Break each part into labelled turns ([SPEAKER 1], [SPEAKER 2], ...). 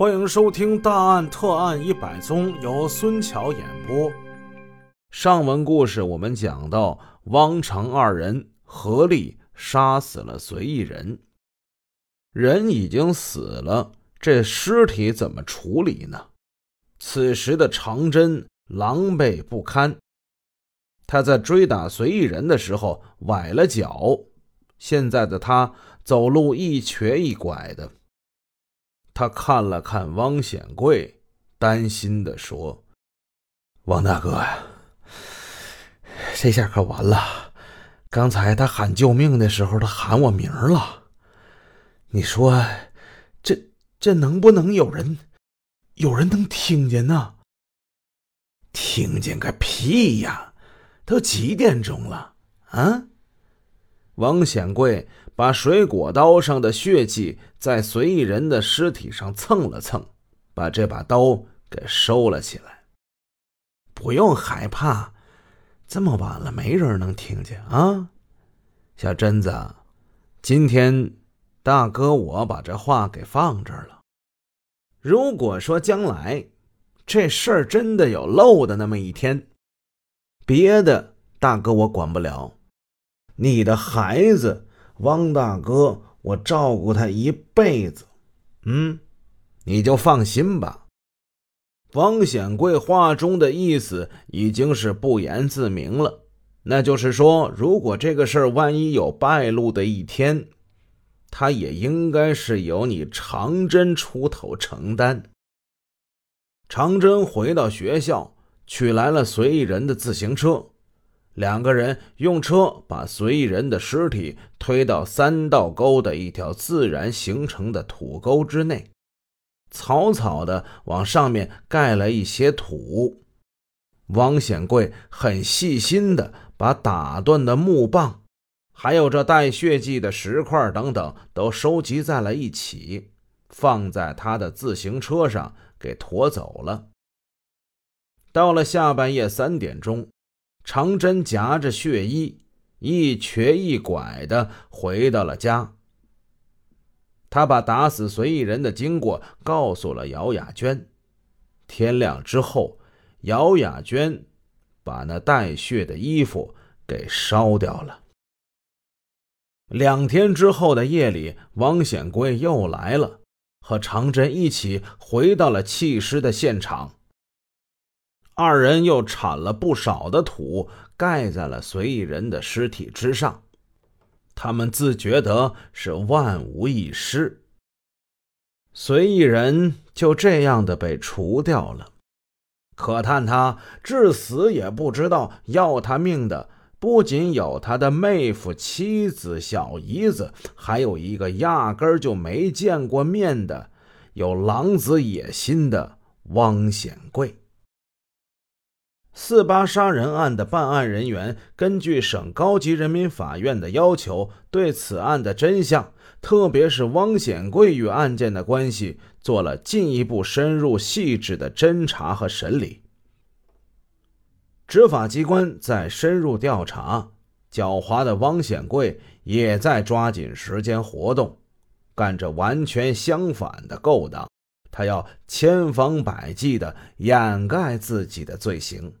[SPEAKER 1] 欢迎收听《大案特案一百宗》，由孙桥演播。上文故事我们讲到，汪成二人合力杀死了随意人。人已经死了，这尸体怎么处理呢？此时的长真狼狈不堪，他在追打随意人的时候崴了脚，现在的他走路一瘸一拐的。他看了看汪显贵，担心的说：“
[SPEAKER 2] 王大哥呀，这下可完了！刚才他喊救命的时候，他喊我名了。你说，这这能不能有人，有人能听见呢？听见个屁呀！都几点钟了啊？”
[SPEAKER 1] 王显贵把水果刀上的血迹在随意人的尸体上蹭了蹭，把这把刀给收了起来。
[SPEAKER 2] 不用害怕，这么晚了，没人能听见啊。小贞子，今天大哥我把这话给放这儿了。如果说将来这事儿真的有漏的那么一天，别的大哥我管不了。你的孩子汪大哥，我照顾他一辈子，嗯，你就放心吧。
[SPEAKER 1] 汪显贵话中的意思已经是不言自明了，那就是说，如果这个事儿万一有败露的一天，他也应该是由你长真出头承担。长真回到学校，取来了随意人的自行车。两个人用车把随意人的尸体推到三道沟的一条自然形成的土沟之内，草草的往上面盖了一些土。王显贵很细心的把打断的木棒，还有这带血迹的石块等等都收集在了一起，放在他的自行车上给驮走了。到了下半夜三点钟。长针夹着血衣，一瘸一拐的回到了家。他把打死随意人的经过告诉了姚雅娟。天亮之后，姚雅娟把那带血的衣服给烧掉了。两天之后的夜里，王显贵又来了，和长针一起回到了弃尸的现场。二人又铲了不少的土，盖在了随意人的尸体之上。他们自觉得是万无一失。随意人就这样的被除掉了。可叹他至死也不知道，要他命的不仅有他的妹夫、妻子、小姨子，还有一个压根儿就没见过面的、有狼子野心的汪显贵。四八杀人案的办案人员根据省高级人民法院的要求，对此案的真相，特别是汪显贵与案件的关系，做了进一步深入细致的侦查和审理。执法机关在深入调查，狡猾的汪显贵也在抓紧时间活动，干着完全相反的勾当。他要千方百计地掩盖自己的罪行。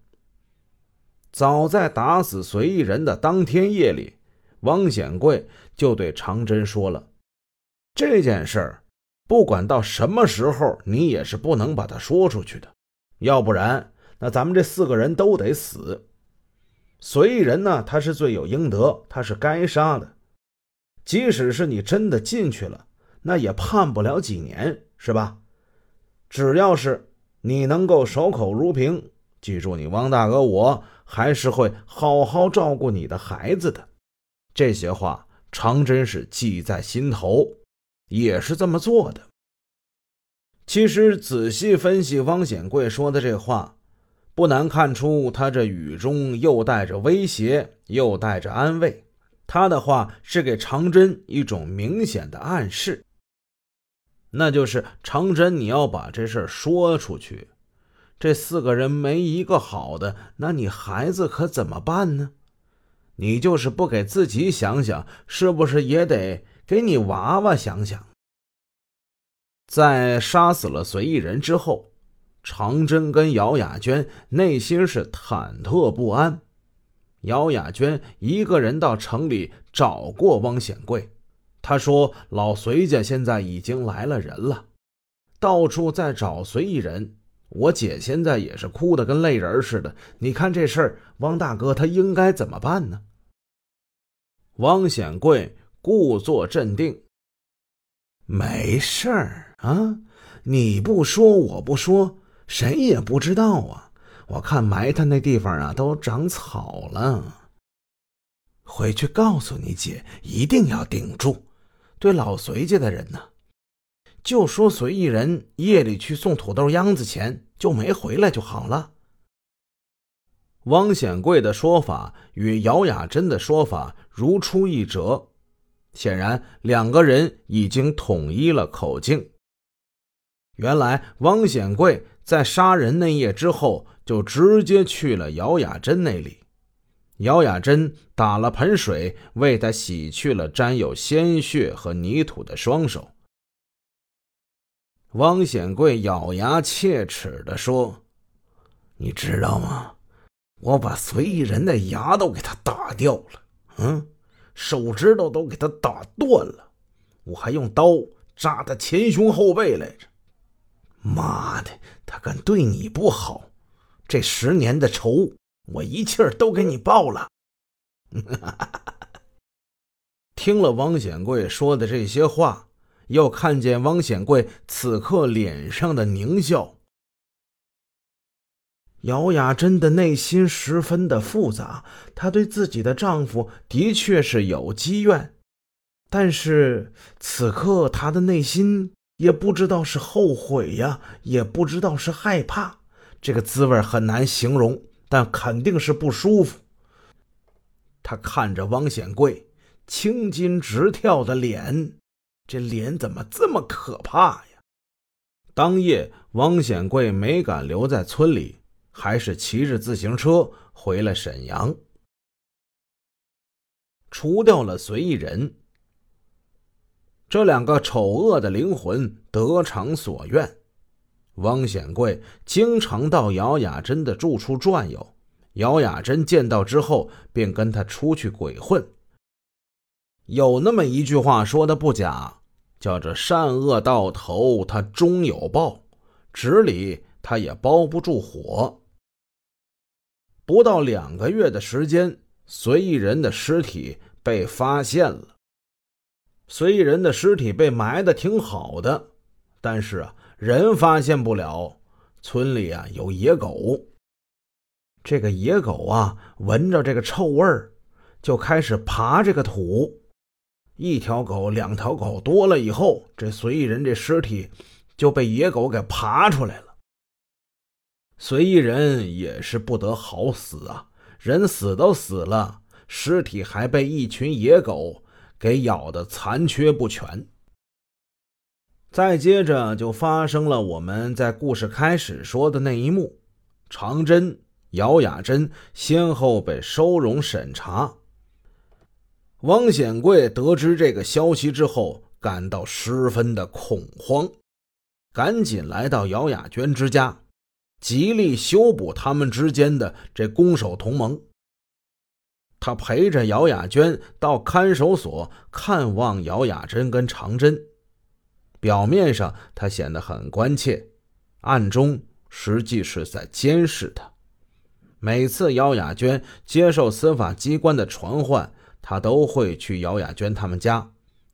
[SPEAKER 1] 早在打死随意人的当天夜里，汪显贵就对长真说了：“这件事儿，不管到什么时候，你也是不能把它说出去的，要不然，那咱们这四个人都得死。随意人呢，他是罪有应得，他是该杀的。即使是你真的进去了，那也判不了几年，是吧？只要是你能够守口如瓶，记住，你汪大哥我。”还是会好好照顾你的孩子的，这些话常真是记在心头，也是这么做的。其实仔细分析汪显贵说的这话，不难看出他这语中又带着威胁，又带着安慰。他的话是给长真一种明显的暗示，那就是长真，你要把这事说出去。这四个人没一个好的，那你孩子可怎么办呢？你就是不给自己想想，是不是也得给你娃娃想想？在杀死了随意人之后，长真跟姚雅娟内心是忐忑不安。姚雅娟一个人到城里找过汪显贵，她说：“老隋家现在已经来了人了，到处在找随意人。我姐现在也是哭得跟泪人似的。你看这事儿，汪大哥他应该怎么办呢？”汪显贵故作镇定：“
[SPEAKER 2] 没事儿啊，你不说我不说，谁也不知道啊。”我看埋他那地方啊，都长草了。回去告诉你姐，一定要顶住。对老隋家的人呢，就说随意人夜里去送土豆秧子钱，就没回来就好了。
[SPEAKER 1] 汪显贵的说法与姚雅珍的说法如出一辙，显然两个人已经统一了口径。原来汪显贵在杀人那夜之后。就直接去了姚雅珍那里，姚雅珍打了盆水为他洗去了沾有鲜血和泥土的双手。汪显贵咬牙切齿地说：“
[SPEAKER 2] 你知道吗？我把随意人的牙都给他打掉了，嗯，手指头都给他打断了，我还用刀扎他前胸后背来着。妈的，他敢对你不好！”这十年的仇，我一气儿都给你报了。
[SPEAKER 1] 听了汪显贵说的这些话，又看见汪显贵此刻脸上的狞笑，
[SPEAKER 2] 姚雅珍的内心十分的复杂。她对自己的丈夫的确是有积怨，但是此刻她的内心也不知道是后悔呀，也不知道是害怕。这个滋味很难形容，但肯定是不舒服。他看着汪显贵青筋直跳的脸，这脸怎么这么可怕呀？
[SPEAKER 1] 当夜，汪显贵没敢留在村里，还是骑着自行车回了沈阳，除掉了随意人。这两个丑恶的灵魂得偿所愿。汪显贵经常到姚雅珍的住处转悠，姚雅珍见到之后便跟他出去鬼混。有那么一句话说的不假，叫做“善恶到头，他终有报”，纸里他也包不住火。不到两个月的时间，随意人的尸体被发现了。随意人的尸体被埋的挺好的，但是啊。人发现不了，村里啊有野狗。这个野狗啊，闻着这个臭味儿，就开始爬这个土。一条狗、两条狗多了以后，这随意人这尸体就被野狗给爬出来了。随意人也是不得好死啊！人死都死了，尸体还被一群野狗给咬得残缺不全。再接着就发生了我们在故事开始说的那一幕：长真、姚雅珍先后被收容审查。汪显贵得知这个消息之后，感到十分的恐慌，赶紧来到姚雅娟之家，极力修补他们之间的这攻守同盟。他陪着姚雅娟到看守所看望姚雅珍跟长真。表面上他显得很关切，暗中实际是在监视他。每次姚雅娟接受司法机关的传唤，他都会去姚雅娟他们家，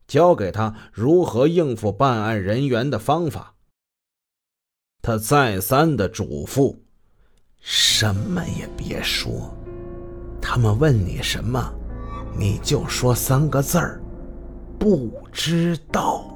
[SPEAKER 1] 教给他如何应付办案人员的方法。他再三的嘱咐：“
[SPEAKER 2] 什么也别说，他们问你什么，你就说三个字儿：不知道。”